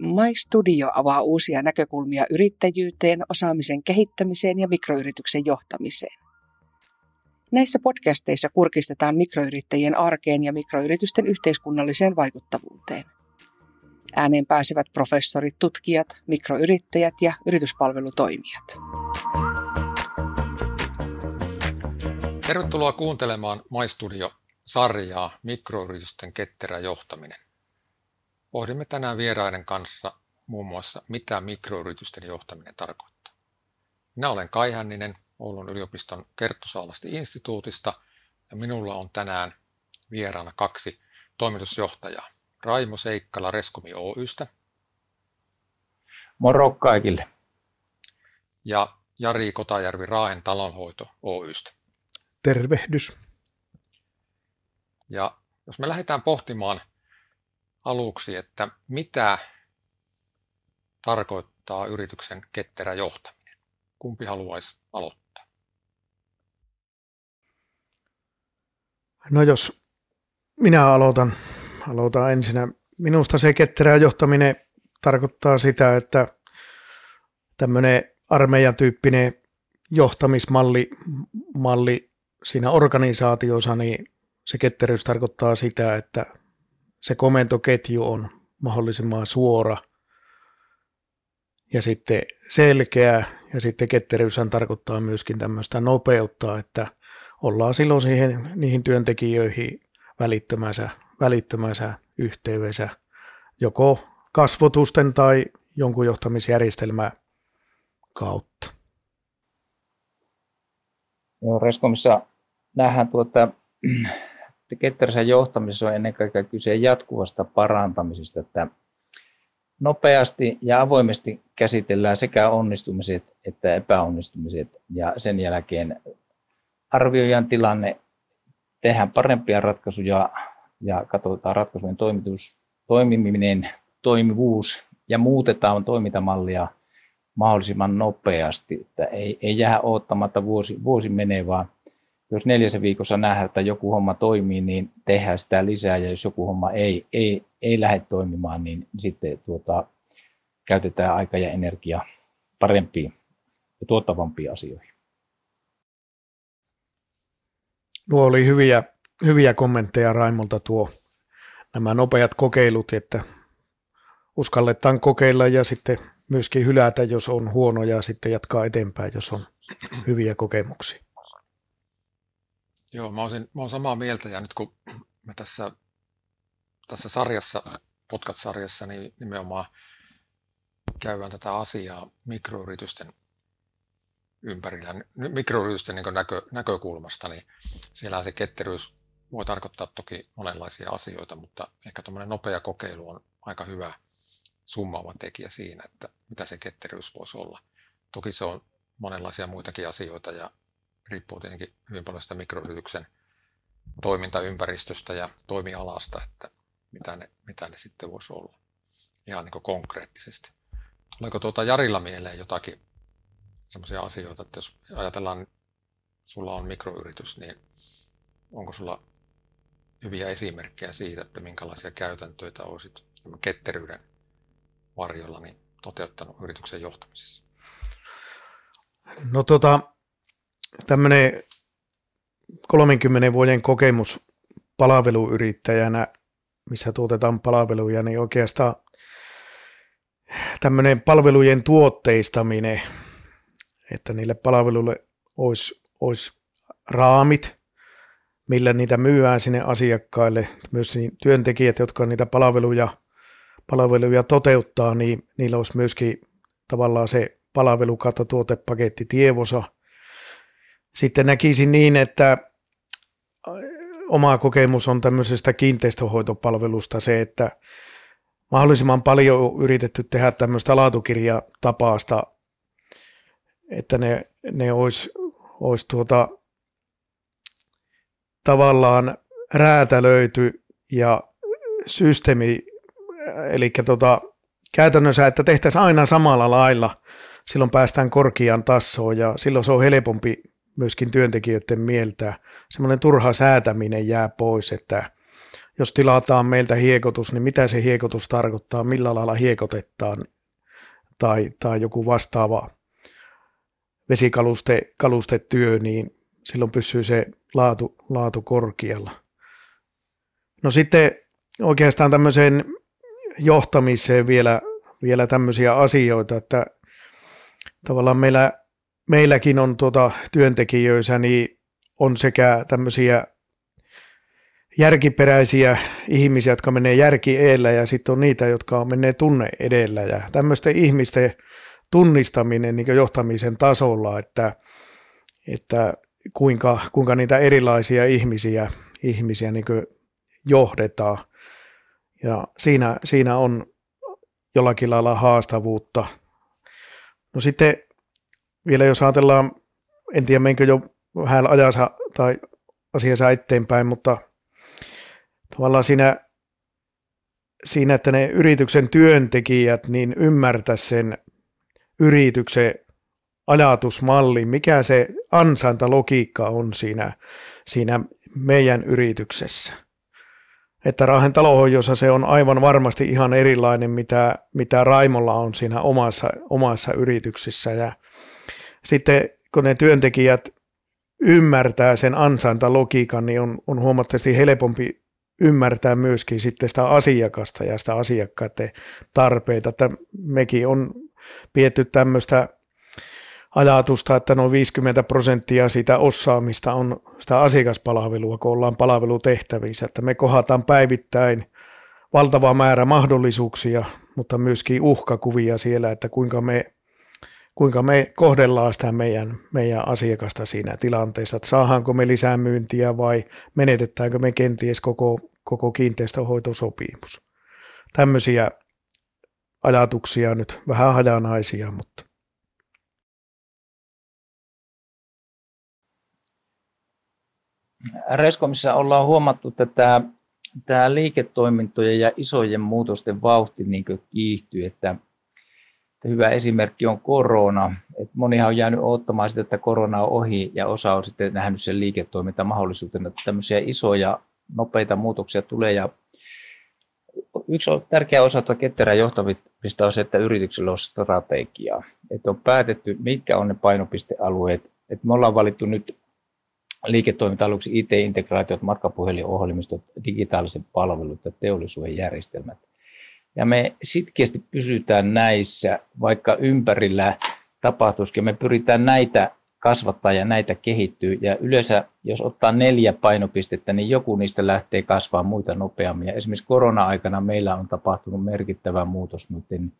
My Studio avaa uusia näkökulmia yrittäjyyteen, osaamisen kehittämiseen ja mikroyrityksen johtamiseen. Näissä podcasteissa kurkistetaan mikroyrittäjien arkeen ja mikroyritysten yhteiskunnalliseen vaikuttavuuteen. Ääneen pääsevät professorit, tutkijat, mikroyrittäjät ja yrityspalvelutoimijat. Tervetuloa kuuntelemaan MyStudio-sarjaa Mikroyritysten ketterä johtaminen. Pohdimme tänään vieraiden kanssa muun muassa, mitä mikroyritysten johtaminen tarkoittaa. Minä olen Kai Hänninen Oulun yliopiston Kerttusaalasti instituutista ja minulla on tänään vieraana kaksi toimitusjohtajaa. Raimo Seikkala Reskomi Oystä. Moro kaikille. Ja Jari Kotajärvi Raaen talonhoito Oystä. Tervehdys. Ja jos me lähdetään pohtimaan aluksi, että mitä tarkoittaa yrityksen ketterä johtaminen. Kumpi haluaisi aloittaa? No jos minä aloitan, aloitan ensinnä. Minusta se ketterä johtaminen tarkoittaa sitä, että tämmöinen armeijan tyyppinen johtamismalli malli siinä organisaatiossa, niin se ketteryys tarkoittaa sitä, että se komentoketju on mahdollisimman suora ja sitten selkeä ja sitten ketteryyshän tarkoittaa myöskin tämmöistä nopeutta, että ollaan silloin siihen, niihin työntekijöihin välittömänsä, välittömänsä yhteydessä joko kasvotusten tai jonkun johtamisjärjestelmän kautta. Joo, Reskomissa nähdään tuota, ketterässä johtamisessa on ennen kaikkea kyse jatkuvasta parantamisesta, että nopeasti ja avoimesti käsitellään sekä onnistumiset että epäonnistumiset. Ja sen jälkeen arvioidaan tilanne, tehdään parempia ratkaisuja ja katsotaan ratkaisujen toimitus, toimiminen, toimivuus ja muutetaan toimintamallia mahdollisimman nopeasti, että ei, ei jää odottamatta vuosi, vuosi menee, vaan jos neljässä viikossa nähdään, että joku homma toimii, niin tehdään sitä lisää, ja jos joku homma ei, ei, ei lähde toimimaan, niin sitten tuota, käytetään aika ja energia parempiin ja tuottavampiin asioihin. Nuo oli hyviä, hyviä kommentteja Raimolta tuo nämä nopeat kokeilut, että uskalletaan kokeilla ja sitten myöskin hylätä, jos on huono ja sitten jatkaa eteenpäin, jos on hyviä kokemuksia. Joo, mä olisin, mä olen samaa mieltä ja nyt kun me tässä, tässä sarjassa, podcast-sarjassa, niin nimenomaan käydään tätä asiaa mikroyritysten ympärillä, mikroyritysten niin näkö, näkökulmasta, niin siellä se ketteryys voi tarkoittaa toki monenlaisia asioita, mutta ehkä tuommoinen nopea kokeilu on aika hyvä summaava tekijä siinä, että mitä se ketteryys voisi olla. Toki se on monenlaisia muitakin asioita ja riippuu tietenkin hyvin paljon sitä mikroyrityksen toimintaympäristöstä ja toimialasta, että mitä ne, mitä ne sitten voisi olla ihan niin konkreettisesti. Tuleeko tuota Jarilla mieleen jotakin sellaisia asioita, että jos ajatellaan, sulla on mikroyritys, niin onko sulla hyviä esimerkkejä siitä, että minkälaisia käytäntöitä olisit ketteryyden varjolla niin toteuttanut yrityksen johtamisessa? No tota, tämmöinen 30 vuoden kokemus palveluyrittäjänä, missä tuotetaan palveluja, niin oikeastaan tämmöinen palvelujen tuotteistaminen, että niille palveluille olisi, olisi raamit, millä niitä myyään sinne asiakkaille, myös niin työntekijät, jotka niitä palveluja, palveluja toteuttaa, niin niillä olisi myöskin tavallaan se palvelukata tuotepaketti tievosa – sitten näkisin niin, että oma kokemus on tämmöisestä kiinteistöhoitopalvelusta se, että mahdollisimman paljon on yritetty tehdä tämmöistä laatukirjatapaasta, että ne, ne olisi, olisi tuota, tavallaan räätälöity ja systeemi, eli tuota, käytännössä, että tehtäisiin aina samalla lailla, silloin päästään korkeaan tasoon ja silloin se on helpompi myöskin työntekijöiden mieltä semmoinen turha säätäminen jää pois, että jos tilataan meiltä hiekotus, niin mitä se hiekotus tarkoittaa, millä lailla hiekotetaan tai, tai joku vastaava vesikaluste kalustetyö, niin silloin pysyy se laatu, laatu korkealla. No sitten oikeastaan tämmöiseen johtamiseen vielä, vielä tämmöisiä asioita, että tavallaan meillä, meilläkin on tuota työntekijöissä, niin on sekä tämmöisiä järkiperäisiä ihmisiä, jotka menee järki edellä ja sitten on niitä, jotka menee tunne edellä ja tämmöisten ihmisten tunnistaminen niin johtamisen tasolla, että, että kuinka, kuinka niitä erilaisia ihmisiä, ihmisiä niin johdetaan. Ja siinä, siinä on jollakin lailla haastavuutta. No sitten vielä jos ajatellaan, en tiedä menkö jo vähän ajassa tai asiassa eteenpäin, mutta tavallaan siinä, siinä, että ne yrityksen työntekijät niin ymmärtää sen yrityksen ajatusmalli, mikä se ansaintalogiikka on siinä, siinä meidän yrityksessä. Että Raahen talohoidossa se on aivan varmasti ihan erilainen, mitä, mitä Raimolla on siinä omassa, omassa yrityksissä. Ja sitten kun ne työntekijät ymmärtää sen ansaintalogiikan, niin on, on huomattavasti helpompi ymmärtää myöskin sitten sitä asiakasta ja sitä asiakkaiden tarpeita. Että mekin on pietty tämmöistä ajatusta, että noin 50 prosenttia siitä osaamista on sitä asiakaspalvelua, kun ollaan palvelutehtävissä, että me kohataan päivittäin valtava määrä mahdollisuuksia, mutta myöskin uhkakuvia siellä, että kuinka me, kuinka me kohdellaan sitä meidän, meidän asiakasta siinä tilanteessa, että saadaanko me lisää myyntiä vai menetetäänkö me kenties koko, koko kiinteistöhoitosopimus. Tämmöisiä ajatuksia nyt vähän hajanaisia, mutta Reskomissa ollaan huomattu, että tämä, tämä liiketoimintojen ja isojen muutosten vauhti niin kiihtyy, että, hyvä esimerkki on korona. Että monihan on jäänyt odottamaan sitä, että korona on ohi ja osa on sitten nähnyt sen liiketoimintamahdollisuutena, että tämmöisiä isoja nopeita muutoksia tulee ja yksi tärkeä osa tuota ketterän johtamista on se, että yrityksellä on strategia. Että on päätetty, mitkä on ne painopistealueet. Että me ollaan valittu nyt liiketoiminta-aluksi IT-integraatiot, matkapuhelinohjelmistot, digitaaliset palvelut ja teollisuuden järjestelmät. Ja me sitkeästi pysytään näissä, vaikka ympärillä tapahtuisikin. Me pyritään näitä kasvattaa ja näitä kehittyy. Ja yleensä, jos ottaa neljä painopistettä, niin joku niistä lähtee kasvaa muita nopeammin. Ja esimerkiksi korona-aikana meillä on tapahtunut merkittävä muutos noiden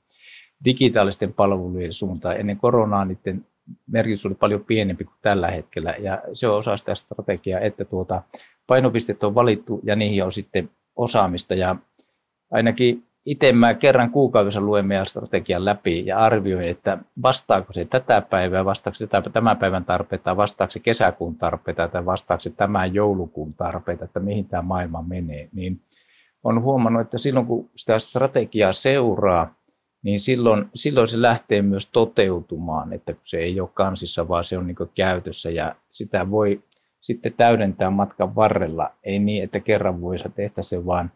digitaalisten palvelujen suuntaan. Ennen koronaa niiden merkitys oli paljon pienempi kuin tällä hetkellä. Ja se on osa sitä strategiaa, että tuota, painopistet on valittu ja niihin on sitten osaamista. Ja ainakin itse mä kerran kuukaudessa luen meidän strategian läpi ja arvioin, että vastaako se tätä päivää, vastaako se tämän päivän tarpeita, vastaako se kesäkuun tarpeita tai vastaako se tämän joulukuun tarpeita, että mihin tämä maailma menee. Niin on huomannut, että silloin kun sitä strategiaa seuraa, niin silloin, silloin se lähtee myös toteutumaan, että se ei ole kansissa, vaan se on niin käytössä ja sitä voi sitten täydentää matkan varrella. Ei niin, että kerran vuodessa tehdä se, vaan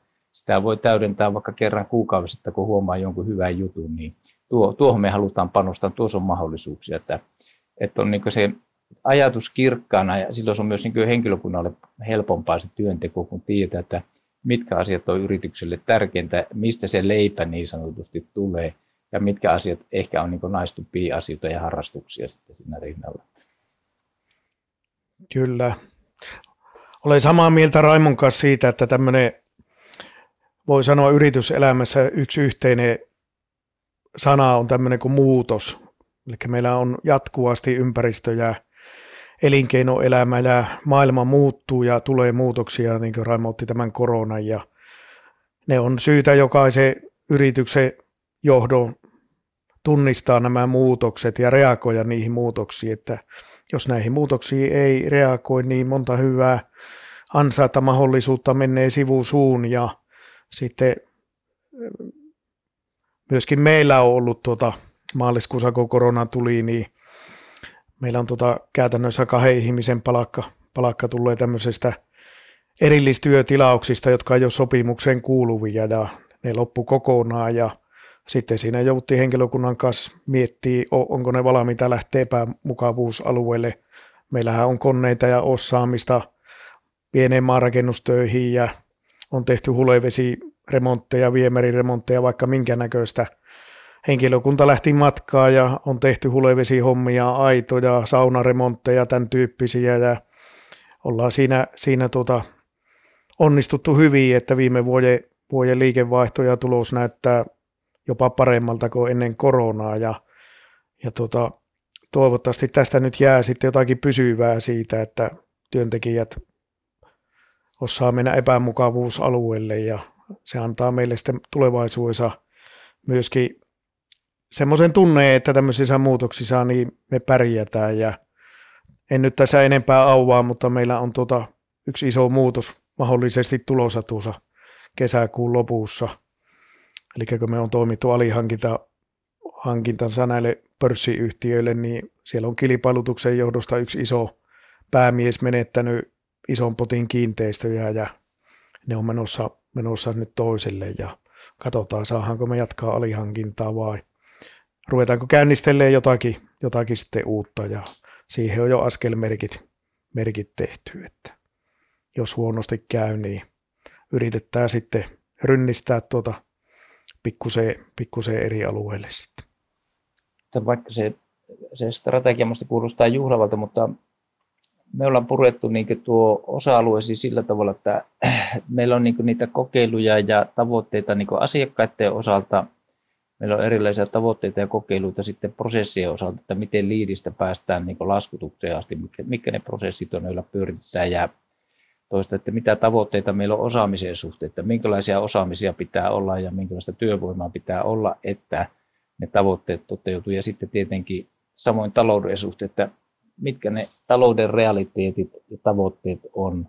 sitä voi täydentää vaikka kerran kuukaudessa, että kun huomaa jonkun hyvän jutun, niin tuo, tuohon me halutaan panostaa, tuossa on mahdollisuuksia, että, että on niin se ajatus kirkkaana ja silloin se on myös niin henkilökunnalle helpompaa se työnteko, kun tietää, että mitkä asiat on yritykselle tärkeintä, mistä se leipä niin sanotusti tulee ja mitkä asiat ehkä on niin naistupia asioita ja harrastuksia sitten siinä rinnalla. Kyllä. Olen samaa mieltä Raimon kanssa siitä, että tämmöinen, voi sanoa yrityselämässä yksi yhteinen sana on tämmöinen kuin muutos. Eli meillä on jatkuvasti ympäristö ja elinkeinoelämä ja maailma muuttuu ja tulee muutoksia, niin kuin Raimo otti tämän koronan ja ne on syytä jokaisen yrityksen johdon tunnistaa nämä muutokset ja reagoida niihin muutoksiin, että jos näihin muutoksiin ei reagoi, niin monta hyvää ansaita mahdollisuutta menee sivusuun ja sitten myöskin meillä on ollut tuota, maaliskuussa, kun korona tuli, niin meillä on tuota, käytännössä kahden ihmisen palakka, palakka tulee tämmöisestä erillistyötilauksista, jotka ei ole sopimukseen kuuluvia ja ne loppu kokonaan ja sitten siinä jouttiin henkilökunnan kanssa miettiä, onko ne valmiita lähteä epämukavuusalueelle. Meillähän on koneita ja osaamista pieneen maanrakennustöihin ja on tehty hulevesiremontteja, viemäriremontteja, vaikka minkä näköistä. Henkilökunta lähti matkaa ja on tehty hulevesihommia, aitoja, saunaremontteja, tämän tyyppisiä ja ollaan siinä, siinä tuota, onnistuttu hyvin, että viime vuoden, vuoden liikevaihto ja tulos näyttää jopa paremmalta kuin ennen koronaa ja, ja tuota, toivottavasti tästä nyt jää sitten jotakin pysyvää siitä, että työntekijät osaa mennä epämukavuusalueelle ja se antaa meille sitten tulevaisuudessa myöskin semmoisen tunne, että tämmöisissä muutoksissa niin me pärjätään ja en nyt tässä enempää auvaa, mutta meillä on tuota yksi iso muutos mahdollisesti tulossa tuossa kesäkuun lopussa. Eli kun me on toimittu alihankinta hankintansa näille pörssiyhtiöille, niin siellä on kilpailutuksen johdosta yksi iso päämies menettänyt ison potin kiinteistöjä ja ne on menossa, menossa nyt toiselle ja katsotaan saadaanko me jatkaa alihankintaa vai ruvetaanko käynnistelemään jotakin, jotakin sitten uutta ja siihen on jo askelmerkit merkit tehty, että jos huonosti käy, niin yritetään sitten rynnistää tuota pikkuseen, pikkuseen eri alueelle sitten. Vaikka se, se strategia minusta kuulostaa juhlavalta, mutta me ollaan purettu niin tuo osa-alueesi sillä tavalla, että meillä on niin niitä kokeiluja ja tavoitteita niin asiakkaiden osalta. Meillä on erilaisia tavoitteita ja kokeiluita sitten prosessien osalta, että miten liidistä päästään niin laskutukseen asti, mitkä, mitkä ne prosessit on, joilla pyöritetään ja toista, että mitä tavoitteita meillä on osaamisen suhteen, että minkälaisia osaamisia pitää olla ja minkälaista työvoimaa pitää olla, että ne tavoitteet toteutuu. Ja sitten tietenkin samoin talouden suhteen, että mitkä ne talouden realiteetit ja tavoitteet on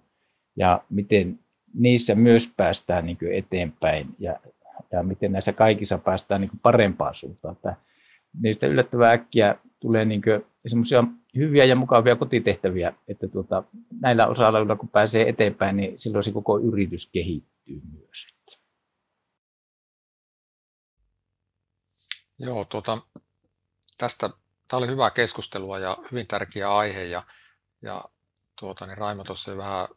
ja miten niissä myös päästään niin eteenpäin ja, ja miten näissä kaikissa päästään niin parempaan suuntaan. Että niistä yllättävän äkkiä tulee niin semmoisia hyviä ja mukavia kotitehtäviä, että tuota, näillä osa-alueilla kun pääsee eteenpäin, niin silloin se koko yritys kehittyy myös. Joo, tuota, tästä tämä oli hyvää keskustelua ja hyvin tärkeä aihe ja, ja tuota, niin Raimo tuossa jo vähän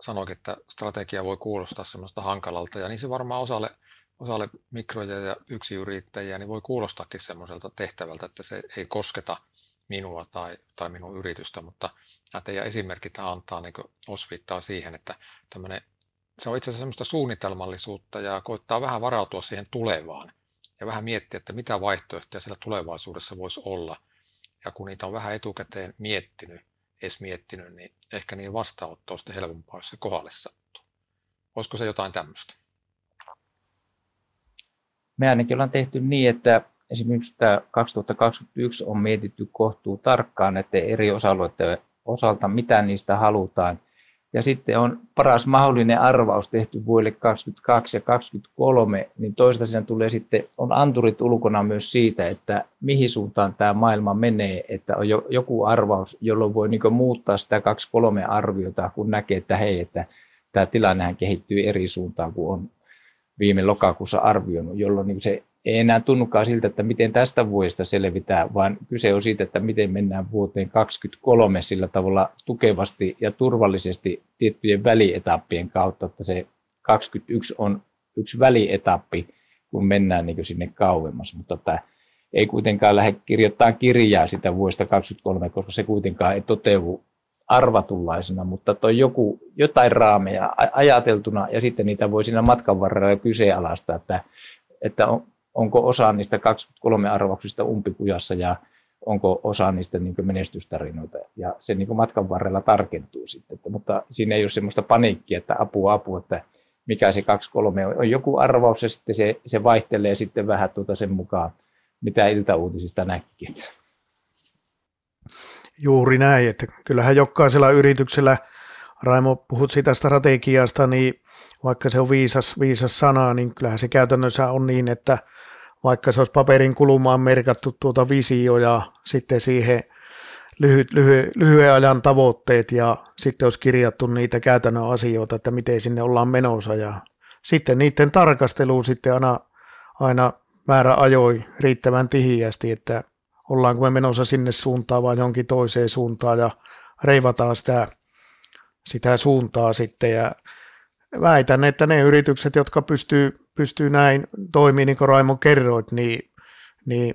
sanoikin, että strategia voi kuulostaa semmoista hankalalta ja niin se varmaan osalle, osalle mikroja ja yksiyrittäjiä niin voi kuulostaakin semmoiselta tehtävältä, että se ei kosketa minua tai, tai minun yritystä, mutta nämä teidän esimerkit antaa niin osviittaa siihen, että tämmöinen, se on itse asiassa semmoista suunnitelmallisuutta ja koittaa vähän varautua siihen tulevaan ja vähän miettiä, että mitä vaihtoehtoja siellä tulevaisuudessa voisi olla. Ja kun niitä on vähän etukäteen miettinyt, edes miettinyt, niin ehkä niin vastaanotto on sitten helpompaa, jos se kohdalle sattuu. Olisiko se jotain tämmöistä? Me ainakin ollaan tehty niin, että esimerkiksi tämä 2021 on mietitty kohtuu tarkkaan näiden eri osa-alueiden osalta, mitä niistä halutaan – ja sitten on paras mahdollinen arvaus tehty vuodelle 2022 ja 2023, niin toista tulee sitten, on anturit ulkona myös siitä, että mihin suuntaan tämä maailma menee, että on jo, joku arvaus, jolloin voi niin muuttaa sitä 2-3 arviota, kun näkee, että hei, että tämä tilannehän kehittyy eri suuntaan kuin on viime lokakuussa arvioinut, jolloin niin se ei enää tunnukaan siltä, että miten tästä vuodesta selvitään, vaan kyse on siitä, että miten mennään vuoteen 2023 sillä tavalla tukevasti ja turvallisesti tiettyjen välietappien kautta, että se 21 on yksi välietappi, kun mennään niin sinne kauemmas, mutta tämä ei kuitenkaan lähde kirjoittaa kirjaa sitä vuodesta 2023, koska se kuitenkaan ei toteudu arvatunlaisena, mutta toi joku, jotain raameja ajateltuna ja sitten niitä voi siinä matkan varrella kyseenalaistaa, että, että on, onko osa niistä 23 arvauksista umpikujassa ja onko osa niistä niin menestystarinoita. Ja se niin matkan varrella tarkentuu sitten. Että, mutta siinä ei ole semmoista paniikkia, että apu, apu, että mikä se 23 on. On joku arvaus ja sitten se, se vaihtelee sitten vähän tuota sen mukaan, mitä iltauutisista näkikin. Juuri näin, että kyllähän jokaisella yrityksellä, Raimo, puhut sitä strategiasta, niin vaikka se on viisas, viisas sana, niin kyllähän se käytännössä on niin, että vaikka se olisi paperin kulumaan merkattu tuota visio ja sitten siihen lyhyt, lyhy, lyhyen ajan tavoitteet ja sitten olisi kirjattu niitä käytännön asioita, että miten sinne ollaan menossa. Ja sitten niiden tarkasteluun sitten aina, aina määrä ajoi riittävän tihiästi, että ollaanko me menossa sinne suuntaan vai jonkin toiseen suuntaan ja reivataan sitä, sitä suuntaa sitten. Ja väitän, että ne yritykset, jotka pystyy, pystyy näin toimimaan, niin kuin Raimo kerroit, niin, niin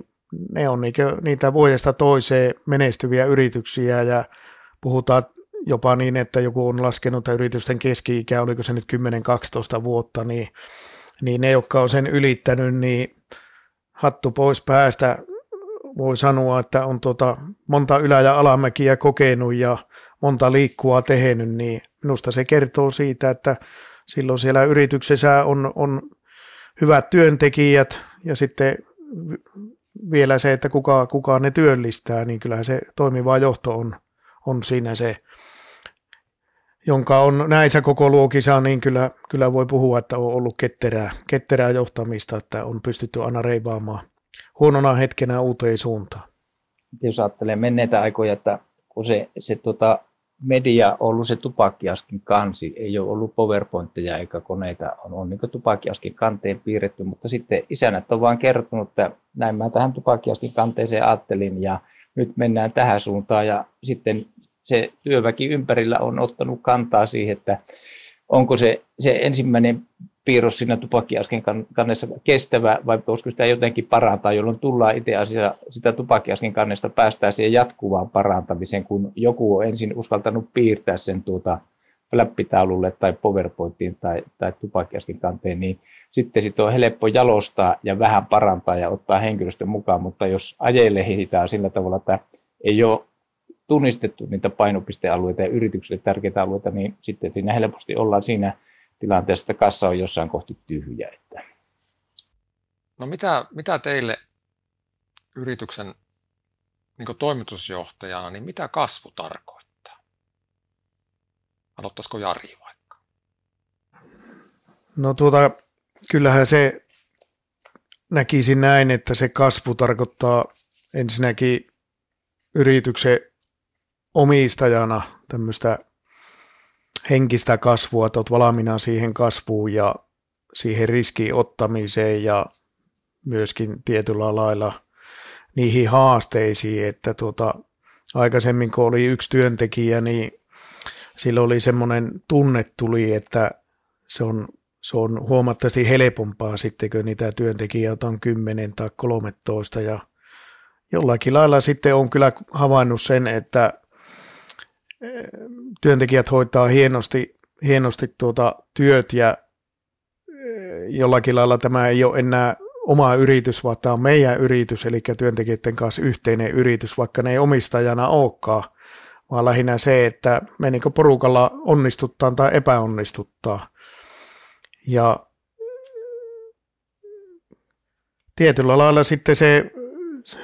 ne on niitä vuodesta toiseen menestyviä yrityksiä ja puhutaan jopa niin, että joku on laskenut, että yritysten keski-ikä, oliko se nyt 10-12 vuotta, niin, niin ne, jotka on sen ylittänyt, niin hattu pois päästä voi sanoa, että on tuota monta ylä- ja alamäkiä kokenut ja monta liikkua tehnyt, niin minusta se kertoo siitä, että silloin siellä yrityksessä on, on hyvät työntekijät ja sitten vielä se, että kuka, kuka ne työllistää, niin kyllähän se toimiva johto on, on siinä se, jonka on näissä koko luokissa, niin kyllä, kyllä voi puhua, että on ollut ketterää, ketterää johtamista, että on pystytty aina reivaamaan huonona hetkenä uuteen suuntaan. Jos ajattelee menneitä aikoja, että kun se, se tota, media ollut se tupakkiaskin kansi, ei ole ollut PowerPointteja eikä koneita, on, on niin tupakkiaskin kanteen piirretty, mutta sitten isänät on vaan kertonut, että näin mä tähän tupakkiaskin kanteeseen ajattelin ja nyt mennään tähän suuntaan. Ja sitten se työväki ympärillä on ottanut kantaa siihen, että onko se, se ensimmäinen piirros siinä tupakkiasken kannessa kestävä vai voisiko sitä jotenkin parantaa, jolloin tullaan itse asiassa sitä tupakkiasken kannesta päästään siihen jatkuvaan parantamiseen, kun joku on ensin uskaltanut piirtää sen tuota flappitaululle tai PowerPointiin tai, tai tupakkiasken kanteen, niin sitten sit on helppo jalostaa ja vähän parantaa ja ottaa henkilöstön mukaan, mutta jos ajeille hihitään sillä tavalla, että ei ole tunnistettu niitä painopistealueita ja yrityksille tärkeitä alueita, niin sitten siinä helposti ollaan siinä tilanteessa, että kassa on jossain kohti tyhjä. Että. No mitä, mitä teille yrityksen niin toimitusjohtajana, niin mitä kasvu tarkoittaa? Aloittaisiko Jari vaikka? No tuota, kyllähän se näkisin näin, että se kasvu tarkoittaa ensinnäkin yrityksen omistajana tämmöistä henkistä kasvua, että olet valmiina siihen kasvuun ja siihen riskiin ottamiseen ja myöskin tietyllä lailla niihin haasteisiin, että tuota, aikaisemmin kun oli yksi työntekijä, niin sillä oli semmoinen tunne tuli, että se on, se on huomattavasti helpompaa sitten, kun niitä työntekijöitä on 10 tai 13 ja jollakin lailla sitten on kyllä havainnut sen, että työntekijät hoitaa hienosti, hienosti tuota työt ja eh, jollakin lailla tämä ei ole enää oma yritys, vaan tämä on meidän yritys, eli työntekijöiden kanssa yhteinen yritys, vaikka ne ei omistajana olekaan, vaan lähinnä se, että me niin porukalla onnistuttaan tai epäonnistuttaa. Ja tietyllä lailla sitten se,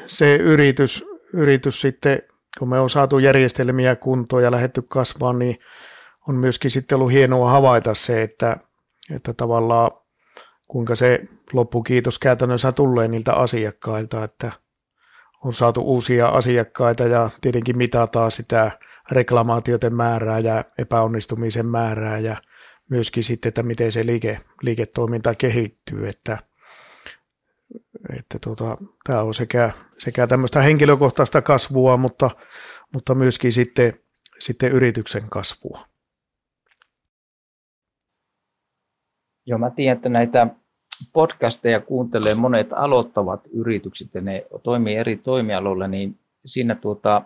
se yritys, yritys sitten kun me on saatu järjestelmiä kuntoon ja lähetty kasvamaan, niin on myöskin sitten ollut hienoa havaita se, että, että tavallaan kuinka se loppukiitos käytännössä tulee niiltä asiakkailta, että on saatu uusia asiakkaita ja tietenkin mitataan sitä reklamaatioiden määrää ja epäonnistumisen määrää ja myöskin sitten, että miten se liike, liiketoiminta kehittyy, että että tuota, tämä on sekä, sekä tämmöistä henkilökohtaista kasvua, mutta, mutta myöskin sitten, sitten yrityksen kasvua. Joo, mä tiedän, että näitä podcasteja kuuntelee monet aloittavat yritykset ja ne toimii eri toimialoilla, niin siinä tuota,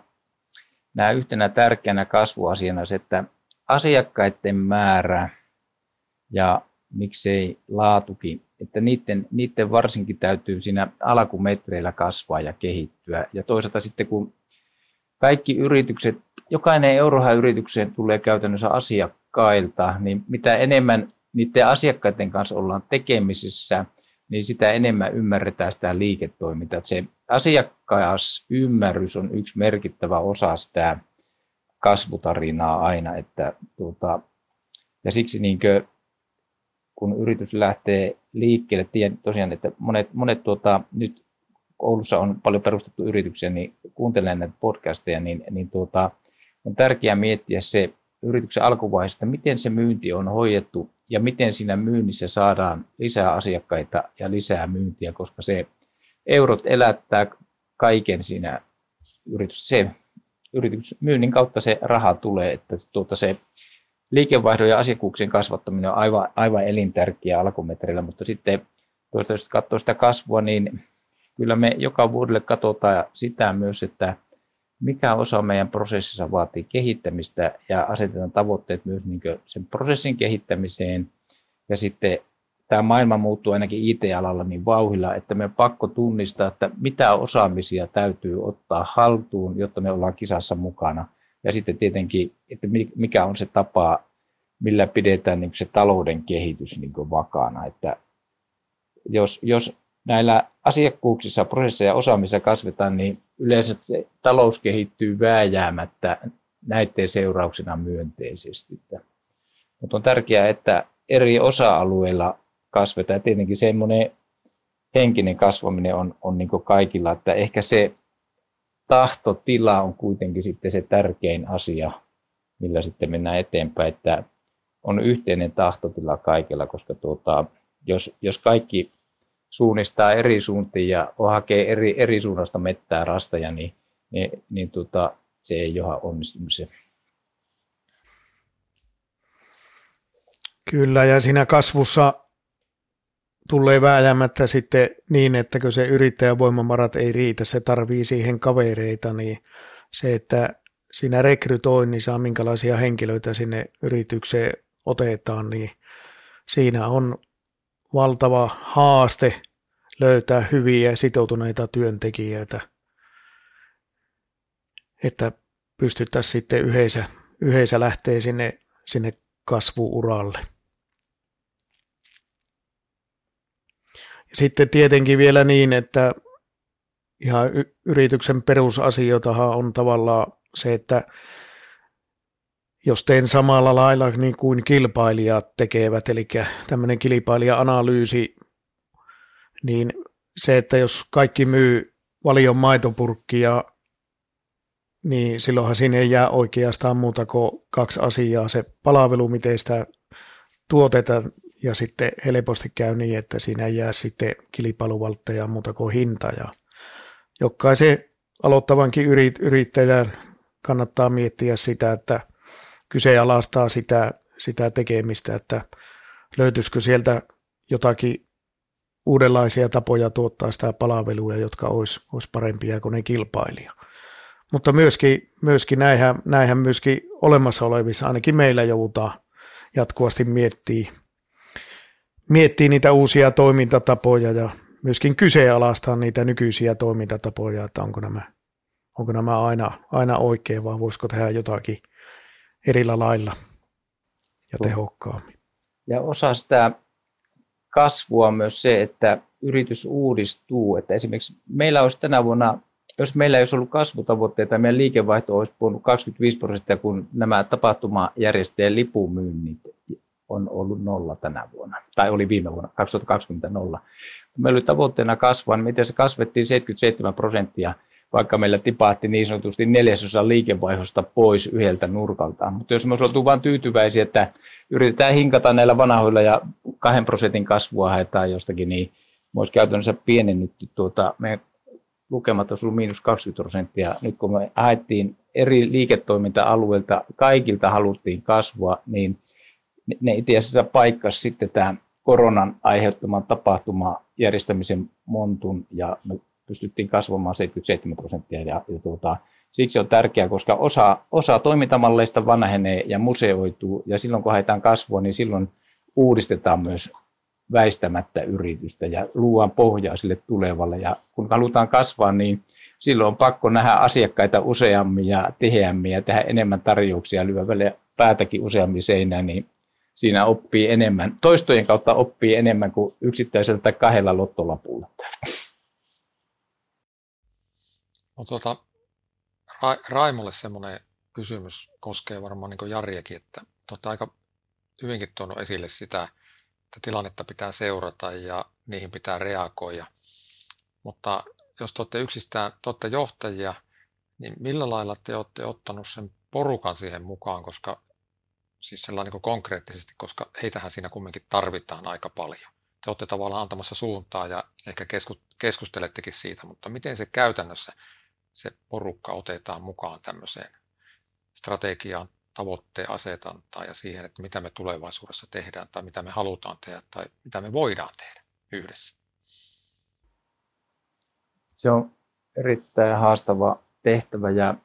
nämä yhtenä tärkeänä kasvuasiana se, että asiakkaiden määrä ja miksei laatukin että niiden, niiden varsinkin täytyy siinä alkumetreillä kasvaa ja kehittyä. Ja toisaalta sitten kun kaikki yritykset, jokainen eurohan yritykseen tulee käytännössä asiakkailta, niin mitä enemmän niiden asiakkaiden kanssa ollaan tekemisissä, niin sitä enemmän ymmärretään sitä liiketoimintaa. Se asiakkaasymmärrys on yksi merkittävä osa sitä kasvutarinaa aina. Että, tuota, ja siksi niin kun yritys lähtee liikkeelle, tiedän tosiaan, että monet, monet tuota, nyt Oulussa on paljon perustettu yrityksiä, niin kuuntelen näitä podcasteja, niin, niin tuota, on tärkeää miettiä se yrityksen alkuvaiheesta, miten se myynti on hoidettu ja miten siinä myynnissä saadaan lisää asiakkaita ja lisää myyntiä, koska se eurot elättää kaiken siinä yritys, se yritys, myynnin kautta se raha tulee, että tuota se liikevaihdon ja asiakkuuksien kasvattaminen on aivan, aivan elintärkeä alkumetrillä, mutta sitten tuosta, jos katsoo sitä kasvua, niin kyllä me joka vuodelle katsotaan sitä myös, että mikä osa meidän prosessissa vaatii kehittämistä ja asetetaan tavoitteet myös niin sen prosessin kehittämiseen. Ja sitten tämä maailma muuttuu ainakin IT-alalla niin vauhilla, että me on pakko tunnistaa, että mitä osaamisia täytyy ottaa haltuun, jotta me ollaan kisassa mukana. Ja sitten tietenkin, että mikä on se tapa, millä pidetään niin se talouden kehitys niin vakaana. Että jos, jos näillä asiakkuuksissa, prosesseissa ja osaamisissa kasvetaan, niin yleensä se talous kehittyy vääjäämättä näiden seurauksena myönteisesti. Mutta on tärkeää, että eri osa-alueilla kasvetaan. Ja tietenkin semmoinen henkinen kasvaminen on, on niin kaikilla, että ehkä se tahtotila on kuitenkin sitten se tärkein asia, millä sitten mennään eteenpäin, että on yhteinen tahtotila kaikilla, koska tuota, jos, jos kaikki suunnistaa eri suuntiin ja hakee eri, eri suunnasta mettää rastaja, niin, niin, niin tuota, se ei joha onnistumisen. Kyllä, ja siinä kasvussa tulee vääjäämättä sitten niin, että kun se yrittäjävoimamarat ei riitä, se tarvii siihen kavereita, niin se, että siinä rekrytoinnissa minkälaisia henkilöitä sinne yritykseen otetaan, niin siinä on valtava haaste löytää hyviä sitoutuneita työntekijöitä, että pystyttäisiin sitten yhdessä, yhdessä lähteä sinne, sinne kasvuuralle. Sitten tietenkin vielä niin, että ihan yrityksen perusasioitahan on tavallaan se, että jos teen samalla lailla niin kuin kilpailijat tekevät, eli tämmöinen kilpailija-analyysi, niin se, että jos kaikki myy valion maitopurkkia, niin silloinhan siinä ei jää oikeastaan muuta kuin kaksi asiaa. Se palvelu, miten sitä tuotetaan, ja sitten helposti käy niin, että siinä jää sitten kilpailuvaltteja muuta kuin hinta. Ja jokaisen aloittavankin yrittäjän kannattaa miettiä sitä, että kyseenalaistaa sitä, sitä tekemistä, että löytyisikö sieltä jotakin uudenlaisia tapoja tuottaa sitä palveluja, jotka olisi, olisi parempia kuin ne kilpailija. Mutta myöskin, myöskin näinhän, näinhän myöskin olemassa olevissa, ainakin meillä joudutaan jatkuvasti miettii, miettii niitä uusia toimintatapoja ja myöskin kyseenalaistaa niitä nykyisiä toimintatapoja, että onko nämä, onko nämä aina, aina oikein vai voisiko tehdä jotakin erillä lailla ja tehokkaammin. Ja osa sitä kasvua on myös se, että yritys uudistuu. Että esimerkiksi meillä olisi tänä vuonna, jos meillä ei olisi ollut kasvutavoitteita, meidän liikevaihto olisi puhunut 25 prosenttia, kun nämä tapahtumajärjestäjien lipumyynnit on ollut nolla tänä vuonna, tai oli viime vuonna, 2020 nolla. Meillä oli tavoitteena kasvaa, niin miten se kasvettiin 77 prosenttia – vaikka meillä tipahti niin sanotusti neljäsosa liikevaihdosta pois yhdeltä nurkalta. Mutta jos me oltu vain tyytyväisiä, että yritetään hinkata näillä vanhoilla ja kahden prosentin kasvua haetaan jostakin, niin me olisi käytännössä pienennytty tuota, meidän lukemat olisi ollut miinus 20 prosenttia. Nyt kun me haettiin eri liiketoiminta-alueilta, kaikilta haluttiin kasvua, niin ne itse asiassa paikkasi sitten tämän koronan aiheuttaman tapahtuma järjestämisen montun ja me pystyttiin kasvamaan 77 prosenttia. Ja, ja tuota, siksi on tärkeää, koska osa, osa toimintamalleista vanhenee ja museoituu, ja silloin kun haetaan kasvua, niin silloin uudistetaan myös väistämättä yritystä ja luodaan pohjaa sille tulevalle. Ja kun halutaan kasvaa, niin silloin on pakko nähdä asiakkaita useammin ja tiheämmin ja tehdä enemmän tarjouksia, lyödä päätäkin useammin seinään, niin siinä oppii enemmän, toistojen kautta oppii enemmän kuin yksittäisellä tai kahdella lottolapulla. No, tuota, Ra- Raimolle semmoinen kysymys koskee varmaan niin Jarjekin, että tuota aika hyvinkin tuonut esille sitä, että tilannetta pitää seurata ja niihin pitää reagoida. Mutta jos te olette yksistään, te olette johtajia, niin millä lailla te olette ottanut sen porukan siihen mukaan, koska siis sellainen niin konkreettisesti, koska heitähän siinä kumminkin tarvitaan aika paljon. Te olette tavallaan antamassa suuntaa ja ehkä keskustelettekin siitä, mutta miten se käytännössä se porukka otetaan mukaan tämmöiseen strategiaan, tavoitteen asetantaan ja siihen, että mitä me tulevaisuudessa tehdään tai mitä me halutaan tehdä tai mitä me voidaan tehdä yhdessä. Se on erittäin haastava tehtävä ja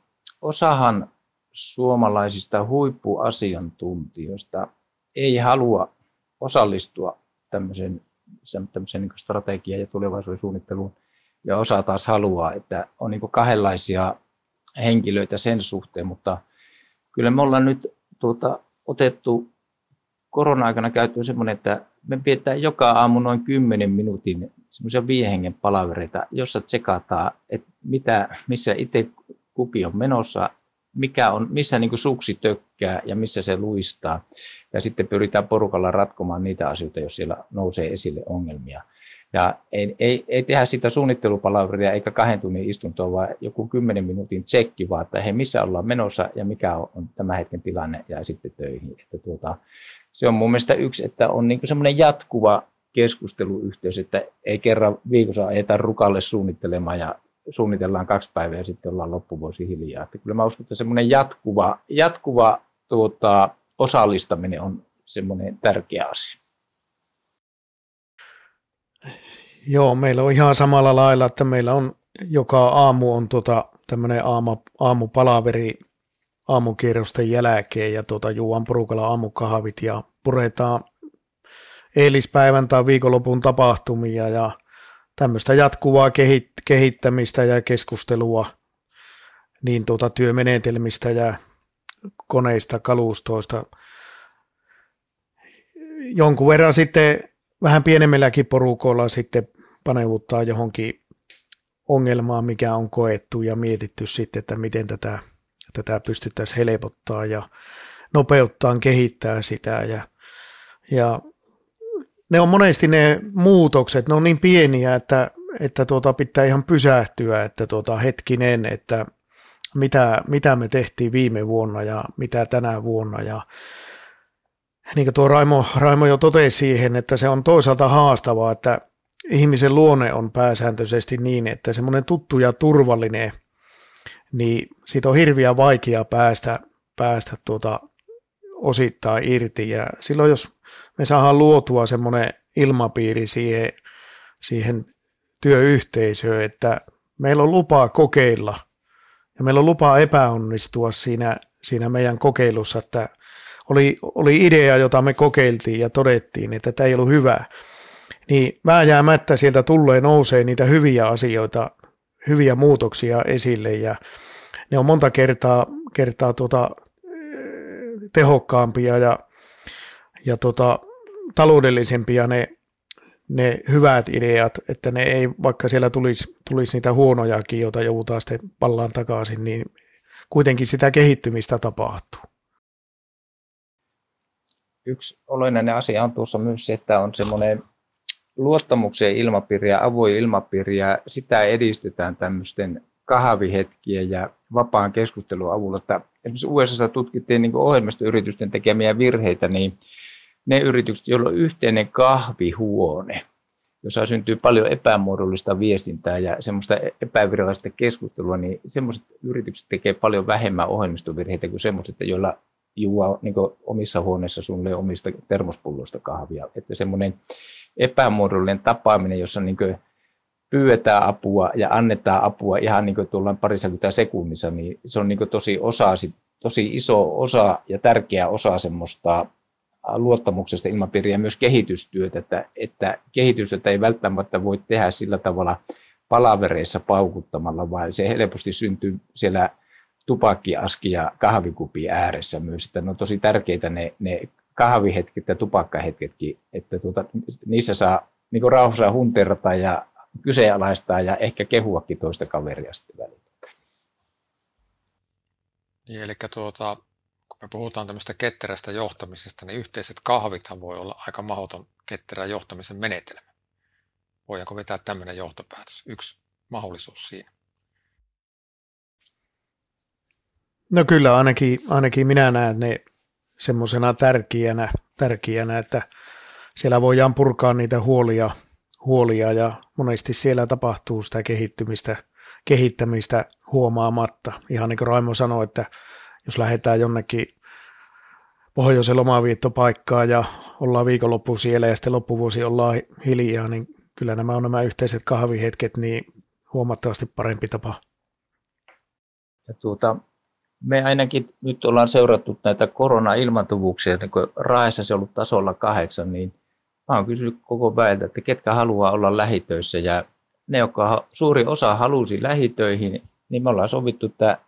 osahan suomalaisista huippuasiantuntijoista ei halua osallistua tämmöisen, tämmöisen niin strategian ja tulevaisuuden suunnitteluun ja osa taas haluaa, että on niin kahdenlaisia henkilöitä sen suhteen, mutta kyllä me ollaan nyt tuota, otettu korona-aikana käyttöön semmoinen, että me pidetään joka aamu noin 10 minuutin semmoisia viihengen palavereita, jossa tsekataan, että mitä, missä itse kukin on menossa, mikä on, missä niin suksi tökkää ja missä se luistaa. Ja sitten pyritään porukalla ratkomaan niitä asioita, jos siellä nousee esille ongelmia. Ja ei, ei, ei tehdä sitä suunnittelupalveria eikä kahden tunnin istuntoa, vaan joku kymmenen minuutin tsekki vaan, että hei, missä ollaan menossa ja mikä on, on tämä hetken tilanne ja sitten töihin. Että tuota, se on mun mielestä yksi, että on niin semmoinen jatkuva keskusteluyhteys, että ei kerran viikossa ajeta rukalle suunnittelemaan ja suunnitellaan kaksi päivää ja sitten ollaan loppuvuosi hiljaa. Että kyllä mä uskon, että semmoinen jatkuva, jatkuva tuota, osallistaminen on semmoinen tärkeä asia. Joo, meillä on ihan samalla lailla, että meillä on joka aamu on tota, tämmöinen aamu, aamupalaveri aamukierrosten jälkeen ja tota, juuan porukalla aamukahvit ja puretaan eilispäivän tai viikonlopun tapahtumia ja tämmöistä jatkuvaa kehittämistä ja keskustelua niin tuota työmenetelmistä ja koneista, kalustoista. Jonkun verran sitten vähän pienemmilläkin porukoilla sitten paneuduttaa johonkin ongelmaan, mikä on koettu ja mietitty sitten, että miten tätä, tätä pystyttäisiin helpottaa ja nopeuttaa, kehittää sitä ja, ja ne on monesti ne muutokset, ne on niin pieniä, että, että tuota pitää ihan pysähtyä, että tuota hetkinen, että mitä, mitä me tehtiin viime vuonna ja mitä tänä vuonna ja niin kuin tuo Raimo, Raimo jo totesi siihen, että se on toisaalta haastavaa, että ihmisen luonne on pääsääntöisesti niin, että semmoinen tuttu ja turvallinen, niin siitä on hirviä vaikea päästä, päästä tuota osittain irti. Ja silloin jos me saadaan luotua semmoinen ilmapiiri siihen, siihen työyhteisöön, että meillä on lupaa kokeilla ja meillä on lupaa epäonnistua siinä, siinä meidän kokeilussa, että oli, oli idea, jota me kokeiltiin ja todettiin, että tämä ei ollut hyvä, niin vääjäämättä sieltä tulee nousee niitä hyviä asioita, hyviä muutoksia esille ja ne on monta kertaa, kertaa tuota, tehokkaampia ja, ja tuota, taloudellisempia ne, ne hyvät ideat, että ne ei, vaikka siellä tulisi, tulisi niitä huonojakin, joita joudutaan sitten pallaan takaisin, niin kuitenkin sitä kehittymistä tapahtuu yksi olennainen asia on tuossa myös se, että on semmoinen luottamuksen ilmapiiri ja avoin ilmapiiri ja sitä edistetään tämmöisten kahvihetkien ja vapaan keskustelun avulla. Että esimerkiksi USA tutkittiin niin ohjelmistoyritysten tekemiä virheitä, niin ne yritykset, joilla on yhteinen kahvihuone, jossa syntyy paljon epämuodollista viestintää ja semmoista epävirallista keskustelua, niin semmoiset yritykset tekee paljon vähemmän ohjelmistovirheitä kuin semmoiset, joilla juo niin omissa huoneissa suunnilleen omista termospulloista kahvia. Että semmoinen epämuodollinen tapaaminen, jossa niin pyydetään apua ja annetaan apua ihan niin kuin tuolla parisakymmentä sekunnissa, niin se on niin tosi, osa, tosi iso osa ja tärkeä osa semmoista luottamuksesta ilmapiiriä ja myös kehitystyötä, että, että kehitystyötä ei välttämättä voi tehdä sillä tavalla palavereissa paukuttamalla, vaan se helposti syntyy siellä tupakkiaski ja kahvikupi ääressä myös, että ne on tosi tärkeitä ne, ne kahvihetket ja tupakkahetketkin, että tuota, niissä saa niin rauhassa hunterata ja kyseenalaistaa ja ehkä kehuakin toista kaveria sitten välillä. Niin, eli tuota, kun me puhutaan tämmöistä ketterästä johtamisesta, niin yhteiset kahvithan voi olla aika mahdoton ketterän johtamisen menetelmä. Voidaanko vetää tämmöinen johtopäätös? Yksi mahdollisuus siinä? No kyllä, ainakin, ainakin minä näen ne semmoisena tärkeänä, tärkeänä, että siellä voidaan purkaa niitä huolia, huolia ja monesti siellä tapahtuu sitä kehittymistä, kehittämistä huomaamatta. Ihan niin kuin Raimo sanoi, että jos lähdetään jonnekin pohjoisen lomaviittopaikkaan ja ollaan viikonloppu siellä ja sitten loppuvuosi ollaan hiljaa, niin kyllä nämä on nämä yhteiset kahvihetket niin huomattavasti parempi tapa. Ja tuota, me ainakin nyt ollaan seurattu näitä korona-ilmantuvuuksia, niin kun Raessa se on ollut tasolla kahdeksan, niin mä oon kysynyt koko väeltä, että ketkä haluaa olla lähitöissä ja ne, jotka suuri osa halusi lähitöihin, niin me ollaan sovittu, että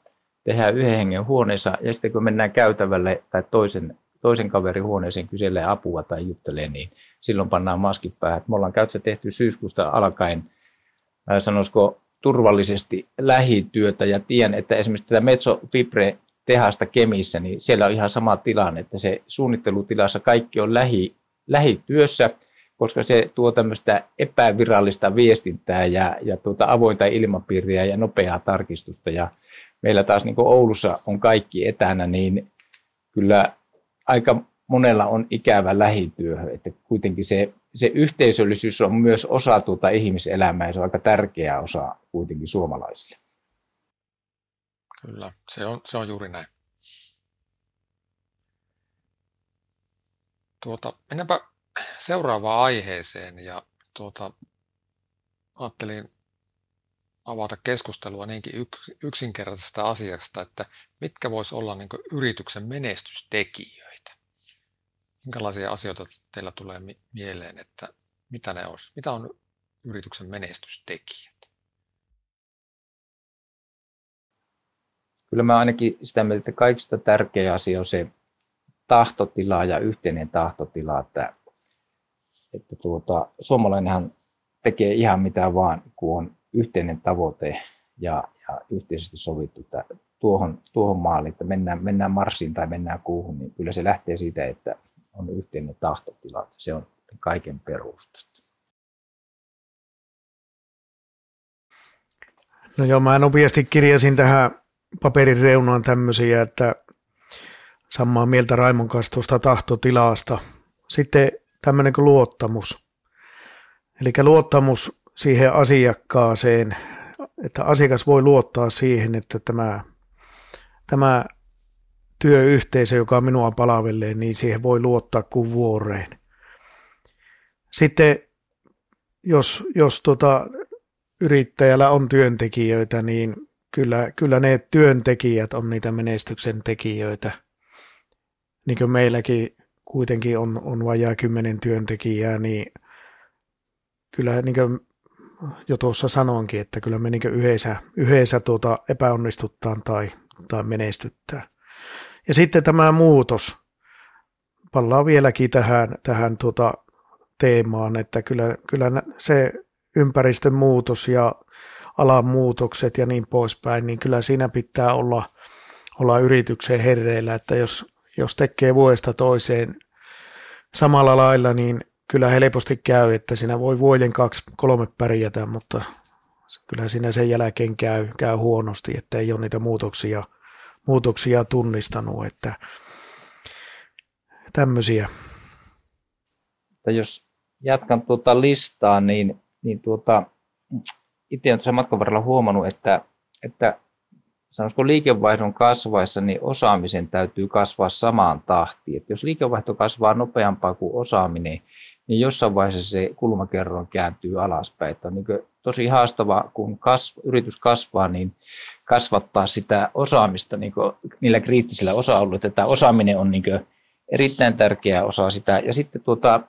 tehdään yhden hengen huoneessa ja sitten kun mennään käytävälle tai toisen, toisen kaverin huoneeseen kyselee apua tai juttelee, niin silloin pannaan maskit päähän. Me ollaan käytössä tehty syyskuusta alkaen, sanoisiko turvallisesti lähityötä ja tien, että esimerkiksi tätä Metso Fibre tehasta Kemissä, niin siellä on ihan sama tilanne, että se suunnittelutilassa kaikki on lähi, lähityössä, koska se tuo tämmöistä epävirallista viestintää ja, ja tuota avointa ilmapiiriä ja nopeaa tarkistusta. Ja meillä taas niin kuin Oulussa on kaikki etänä, niin kyllä aika monella on ikävä lähityöhön, että kuitenkin se, se yhteisöllisyys on myös osa tuota ihmiselämää ja se on aika tärkeä osa kuitenkin suomalaisille. Kyllä, se on, se on juuri näin. Tuota, mennäänpä seuraavaan aiheeseen ja tuota, ajattelin avata keskustelua niinkin yksinkertaisesta asiasta, että mitkä voisi olla niin yrityksen menestystekijöitä. Minkälaisia asioita teillä tulee mieleen, että mitä ne olisi? Mitä on yrityksen menestystekijät? Kyllä mä ainakin sitä mieltä, että kaikista tärkeä asia on se tahtotila ja yhteinen tahtotila, että, että tuota, suomalainenhan tekee ihan mitä vaan, kun on yhteinen tavoite ja, ja yhteisesti sovittu että tuohon, tuohon maaliin, että mennään, mennään Marsiin tai mennään kuuhun, niin kyllä se lähtee siitä, että on yhteinen tahtotila. Se on kaiken perusta. No joo, mä nopeasti kirjasin tähän paperin reunaan tämmöisiä, että samaa mieltä Raimon kanssa tuosta tahtotilasta. Sitten tämmöinen kuin luottamus. Eli luottamus siihen asiakkaaseen, että asiakas voi luottaa siihen, että tämä, tämä työyhteisö, joka minua palvelee, niin siihen voi luottaa kuin vuoreen. Sitten jos, jos tota, yrittäjällä on työntekijöitä, niin kyllä, kyllä ne työntekijät on niitä menestyksen tekijöitä. Niin kuin meilläkin kuitenkin on, on vajaa kymmenen työntekijää, niin kyllä niin kuin jo tuossa sanoinkin, että kyllä me niin yhdessä, yhdessä tuota epäonnistuttaan tai, tai menestyttää. Ja sitten tämä muutos, palaa vieläkin tähän, tähän tuota teemaan, että kyllä, kyllä se ympäristön muutos ja alan muutokset ja niin poispäin, niin kyllä siinä pitää olla, olla yrityksen herreillä, että jos, jos tekee vuodesta toiseen samalla lailla, niin kyllä helposti käy, että siinä voi vuoden kaksi, kolme pärjätä, mutta kyllä siinä sen jälkeen käy, käy huonosti, että ei ole niitä muutoksia, muutoksia tunnistanut, että tämmöisiä. Jos jatkan tuota listaa, niin, niin tuota, itse olen tuossa matkan varrella huomannut, että, että sanoisiko liikevaihdon kasvaessa, niin osaamisen täytyy kasvaa samaan tahtiin. Että jos liikevaihto kasvaa nopeampaa kuin osaaminen, niin jossain vaiheessa se kulmakerroin kääntyy alaspäin. Että on niin tosi haastava, kun kasv, yritys kasvaa, niin kasvattaa sitä osaamista niin niillä kriittisillä osa-alueilla. Tämä osaaminen on niin erittäin tärkeä osa sitä. Ja sitten tuota,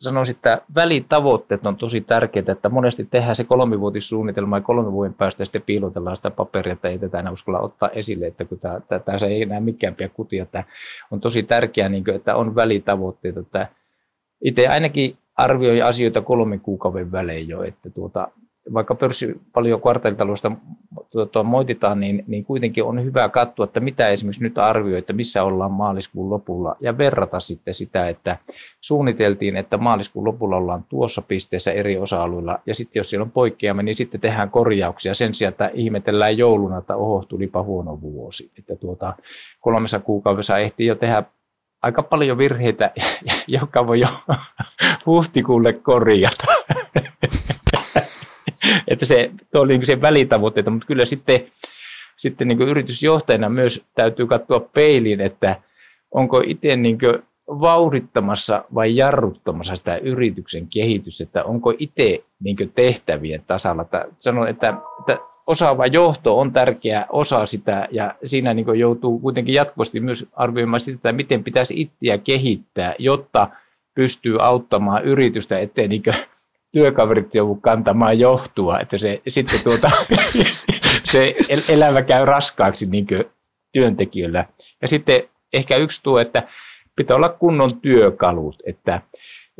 sanoisin, että välitavoitteet on tosi tärkeitä, että monesti tehdään se kolmivuotissuunnitelma ja kolmen vuoden päästä sitten piilotellaan sitä paperia, että ei tätä enää uskalla ottaa esille, että kun tämä, tämä, tämä ei enää mikään pidä kutia, että on tosi tärkeää, niin kuin, että on välitavoitteet, että itse ainakin arvioin asioita kolmen kuukauden välein jo, että tuota, vaikka pörssi paljon kvartaalitalousta tuota, moititaan, niin, niin kuitenkin on hyvä katsoa, että mitä esimerkiksi nyt arvioi, että missä ollaan maaliskuun lopulla. Ja verrata sitten sitä, että suunniteltiin, että maaliskuun lopulla ollaan tuossa pisteessä eri osa-alueilla. Ja sitten jos siellä on poikkeama, niin sitten tehdään korjauksia. Sen sijaan, että ihmetellään jouluna, että oho, tulipa huono vuosi. Että tuota, kolmessa kuukaudessa ehtii jo tehdä aika paljon virheitä, joka voi jo huhtikuulle korjata. että se, tuo oli niin se välitavoitteita, mutta kyllä sitten, sitten niin yritysjohtajana myös täytyy katsoa peiliin, että onko itse niin vauhdittamassa vai jarruttamassa sitä yrityksen kehitystä, että onko itse niin tehtävien tasalla. Sanon, että, että osaava johto on tärkeä osa sitä ja siinä niin joutuu kuitenkin jatkuvasti myös arvioimaan sitä, miten pitäisi itseä kehittää, jotta pystyy auttamaan yritystä, ettei niin työkaverit joudu kantamaan johtua, että se, sitten tuota, se elämä käy raskaaksi niin työntekijöillä. Ja sitten ehkä yksi tuo, että pitää olla kunnon työkalut, että,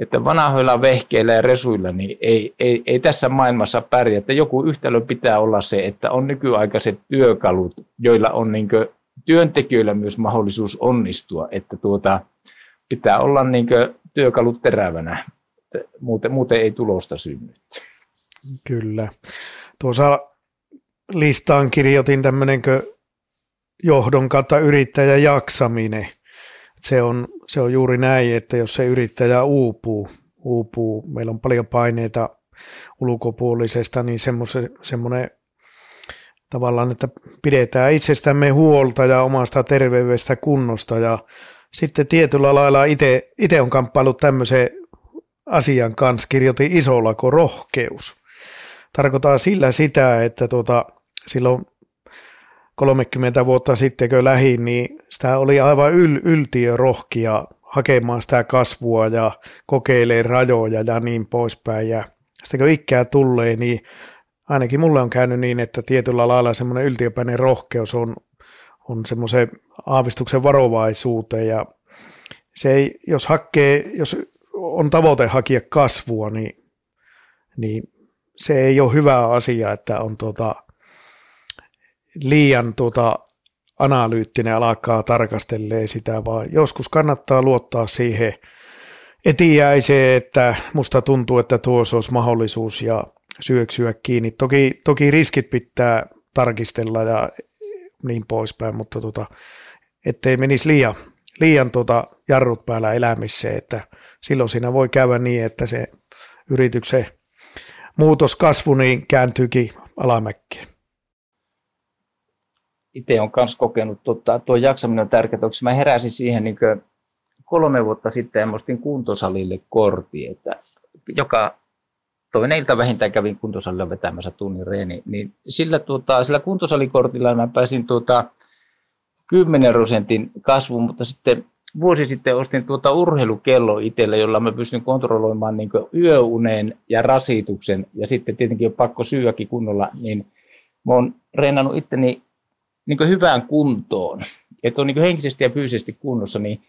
että vanhoilla vehkeillä ja resuilla niin ei, ei, ei tässä maailmassa pärjää. Että joku yhtälö pitää olla se, että on nykyaikaiset työkalut, joilla on niin työntekijöillä myös mahdollisuus onnistua, että tuota, pitää olla niin työkalut terävänä muuten, muuten ei tulosta synny. Kyllä. Tuossa listaan kirjoitin tämmöinen johdon kautta yrittäjän jaksaminen. Se on, se on juuri näin, että jos se yrittäjä uupuu, uupuu meillä on paljon paineita ulkopuolisesta, niin semmoinen tavallaan, että pidetään itsestämme huolta ja omasta terveydestä kunnosta ja sitten tietyllä lailla itse on kamppailut tämmöisen asian kanssa kirjoitin isolla kuin rohkeus. Tarkoittaa sillä sitä, että tuota, silloin 30 vuotta sitten, kun lähin, niin sitä oli aivan yl, yltiö rohkia hakemaan sitä kasvua ja kokeilee rajoja ja niin poispäin. Ja sitten kun ikää tulee, niin ainakin mulle on käynyt niin, että tietyllä lailla semmoinen yltiöpäinen rohkeus on, on semmoisen aavistuksen varovaisuuteen ja se ei, jos hakee, jos on tavoite hakea kasvua, niin, niin se ei ole hyvä asia, että on tuota, liian tuota, analyyttinen alkaa tarkastelee sitä, vaan joskus kannattaa luottaa siihen etiäiseen, että musta tuntuu, että tuossa olisi mahdollisuus ja syöksyä kiinni. Toki, toki riskit pitää tarkistella ja niin poispäin, mutta tuota, ettei menisi liian, liian tuota jarrut päällä elämiseen, että silloin siinä voi käydä niin, että se yrityksen muutoskasvu niin kääntyykin alamäkkiin. Itse olen myös kokenut, tota, tuo jaksaminen on tärkeää, koska mä heräsin siihen niin kolme vuotta sitten ja ostin kuntosalille kortti, että joka toinen ilta vähintään kävin kuntosalilla vetämässä tunnin reeni, niin sillä, tuota, sillä kuntosalikortilla mä pääsin tuota, 10 prosentin kasvuun, mutta sitten vuosi sitten ostin tuota urheilukello itselle, jolla mä pystyn kontrolloimaan niin yöuneen ja rasituksen, ja sitten tietenkin on pakko syödäkin kunnolla, niin mä oon reenannut itteni niin hyvään kuntoon, että on niin henkisesti ja fyysisesti kunnossa, niin,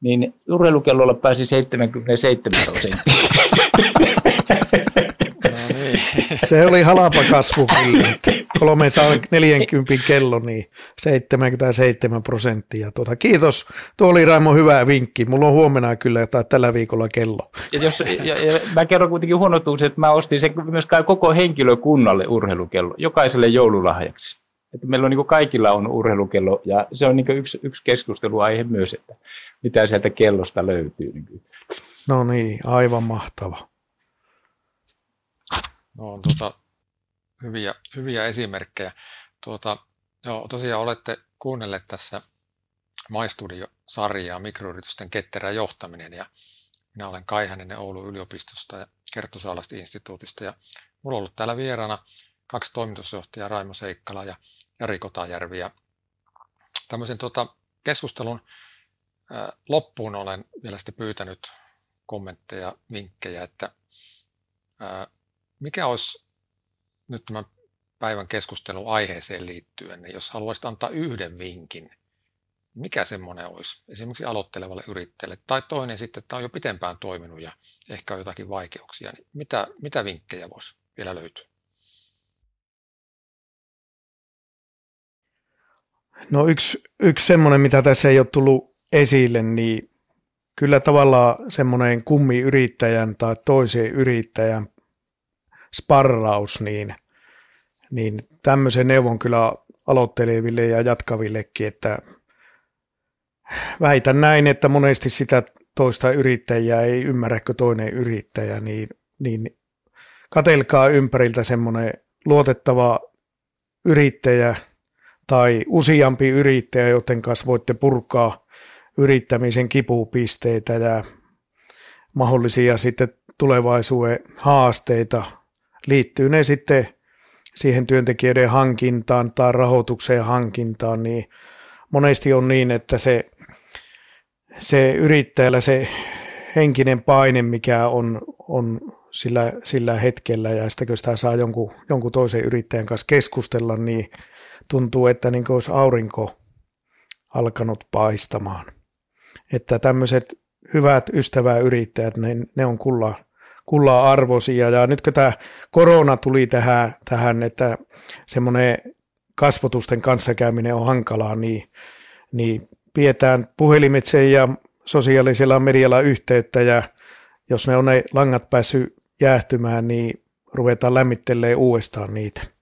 niin urheilukellolla pääsi 77 prosenttia. No niin. Se oli halapa kasvu kyllä. 340 kello, niin 77 prosenttia. Tuota, kiitos. Tuo oli Raimo hyvä vinkki. Mulla on huomenna kyllä tai tällä viikolla kello. Ja, jos, ja, ja mä kerron kuitenkin huonotuksi, että mä ostin sen myös koko henkilökunnalle urheilukello, jokaiselle joululahjaksi. Että meillä on niin kaikilla on urheilukello ja se on niin yksi, yksi keskusteluaihe myös, että mitä sieltä kellosta löytyy. Niin no niin, aivan mahtava. No on tuota, hyviä, hyviä esimerkkejä. Tuota, joo, tosiaan olette kuunnelleet tässä MyStudio-sarjaa mikroyritysten ketterä johtaminen ja minä olen Kai Häninen Oulun yliopistosta ja Kerttu Saalasti instituutista ja minulla on ollut täällä vieraana kaksi toimitusjohtajaa Raimo Seikkala ja Jari Kotajärvi ja tämmöisen tuota, keskustelun loppuun olen vielä sitten pyytänyt kommentteja, vinkkejä, että mikä olisi nyt tämän päivän keskustelun aiheeseen liittyen, niin jos haluaisit antaa yhden vinkin, mikä semmoinen olisi esimerkiksi aloittelevalle yrittäjälle, tai toinen sitten, että on jo pitempään toiminut ja ehkä on jotakin vaikeuksia, niin mitä, mitä vinkkejä voisi vielä löytyä? No yksi, yksi semmoinen, mitä tässä ei ole tullut esille, niin kyllä tavallaan semmoinen kummiyrittäjän tai toisen yrittäjän sparraus, niin, niin tämmöisen neuvon kyllä aloitteleville ja jatkavillekin, että väitän näin, että monesti sitä toista yrittäjää ei ymmärräkö toinen yrittäjä, niin, niin katelkaa ympäriltä semmoinen luotettava yrittäjä tai useampi yrittäjä, joten kanssa voitte purkaa yrittämisen kipupisteitä ja mahdollisia sitten tulevaisuuden haasteita. Liittyy ne sitten siihen työntekijöiden hankintaan tai rahoitukseen hankintaan, niin monesti on niin, että se, se yrittäjällä se henkinen paine, mikä on, on sillä, sillä hetkellä ja kun sitä saa jonkun, jonkun toisen yrittäjän kanssa keskustella, niin tuntuu, että niin kuin olisi aurinko alkanut paistamaan. Että tämmöiset hyvät ystäväyrittäjät, ne, ne on kulla, kulla arvoisia. Ja nyt kun tämä korona tuli tähän, tähän että semmoinen kasvotusten kanssakäyminen on hankalaa, niin, niin pidetään puhelimitse ja sosiaalisella medialla yhteyttä ja jos ne on ne langat päässyt jäähtymään, niin ruvetaan lämmittelemään uudestaan niitä.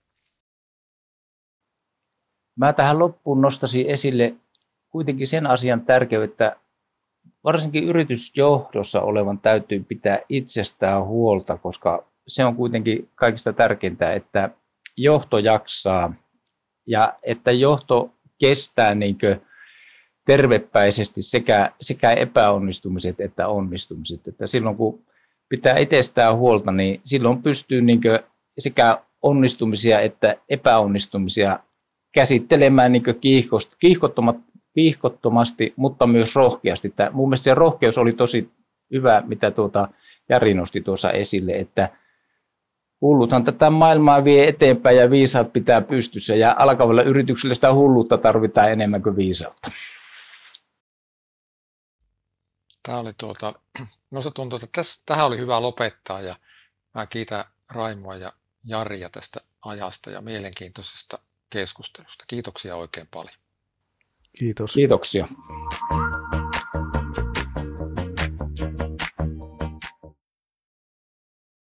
Mä tähän loppuun nostasin esille kuitenkin sen asian tärkeyttä, varsinkin yritysjohdossa olevan täytyy pitää itsestään huolta, koska se on kuitenkin kaikista tärkeintä, että johto jaksaa ja että johto kestää niin tervepäisesti sekä, sekä epäonnistumiset että onnistumiset. Että silloin kun pitää itsestään huolta, niin silloin pystyy niin sekä onnistumisia että epäonnistumisia käsittelemään niin kiihkottomasti, mutta myös rohkeasti. Tämä, mun mielestä se rohkeus oli tosi hyvä, mitä tuota Jari nosti tuossa esille, että hulluthan tätä maailmaa vie eteenpäin ja viisaat pitää pystyssä ja alkavalla yrityksellä sitä hulluutta tarvitaan enemmän kuin viisautta. Tämä oli tuota, minusta tuntuu, että tässä, tähän oli hyvä lopettaa ja mä kiitän Raimoa ja Jaria tästä ajasta ja mielenkiintoisesta keskustelusta. Kiitoksia oikein paljon. Kiitos. Kiitoksia.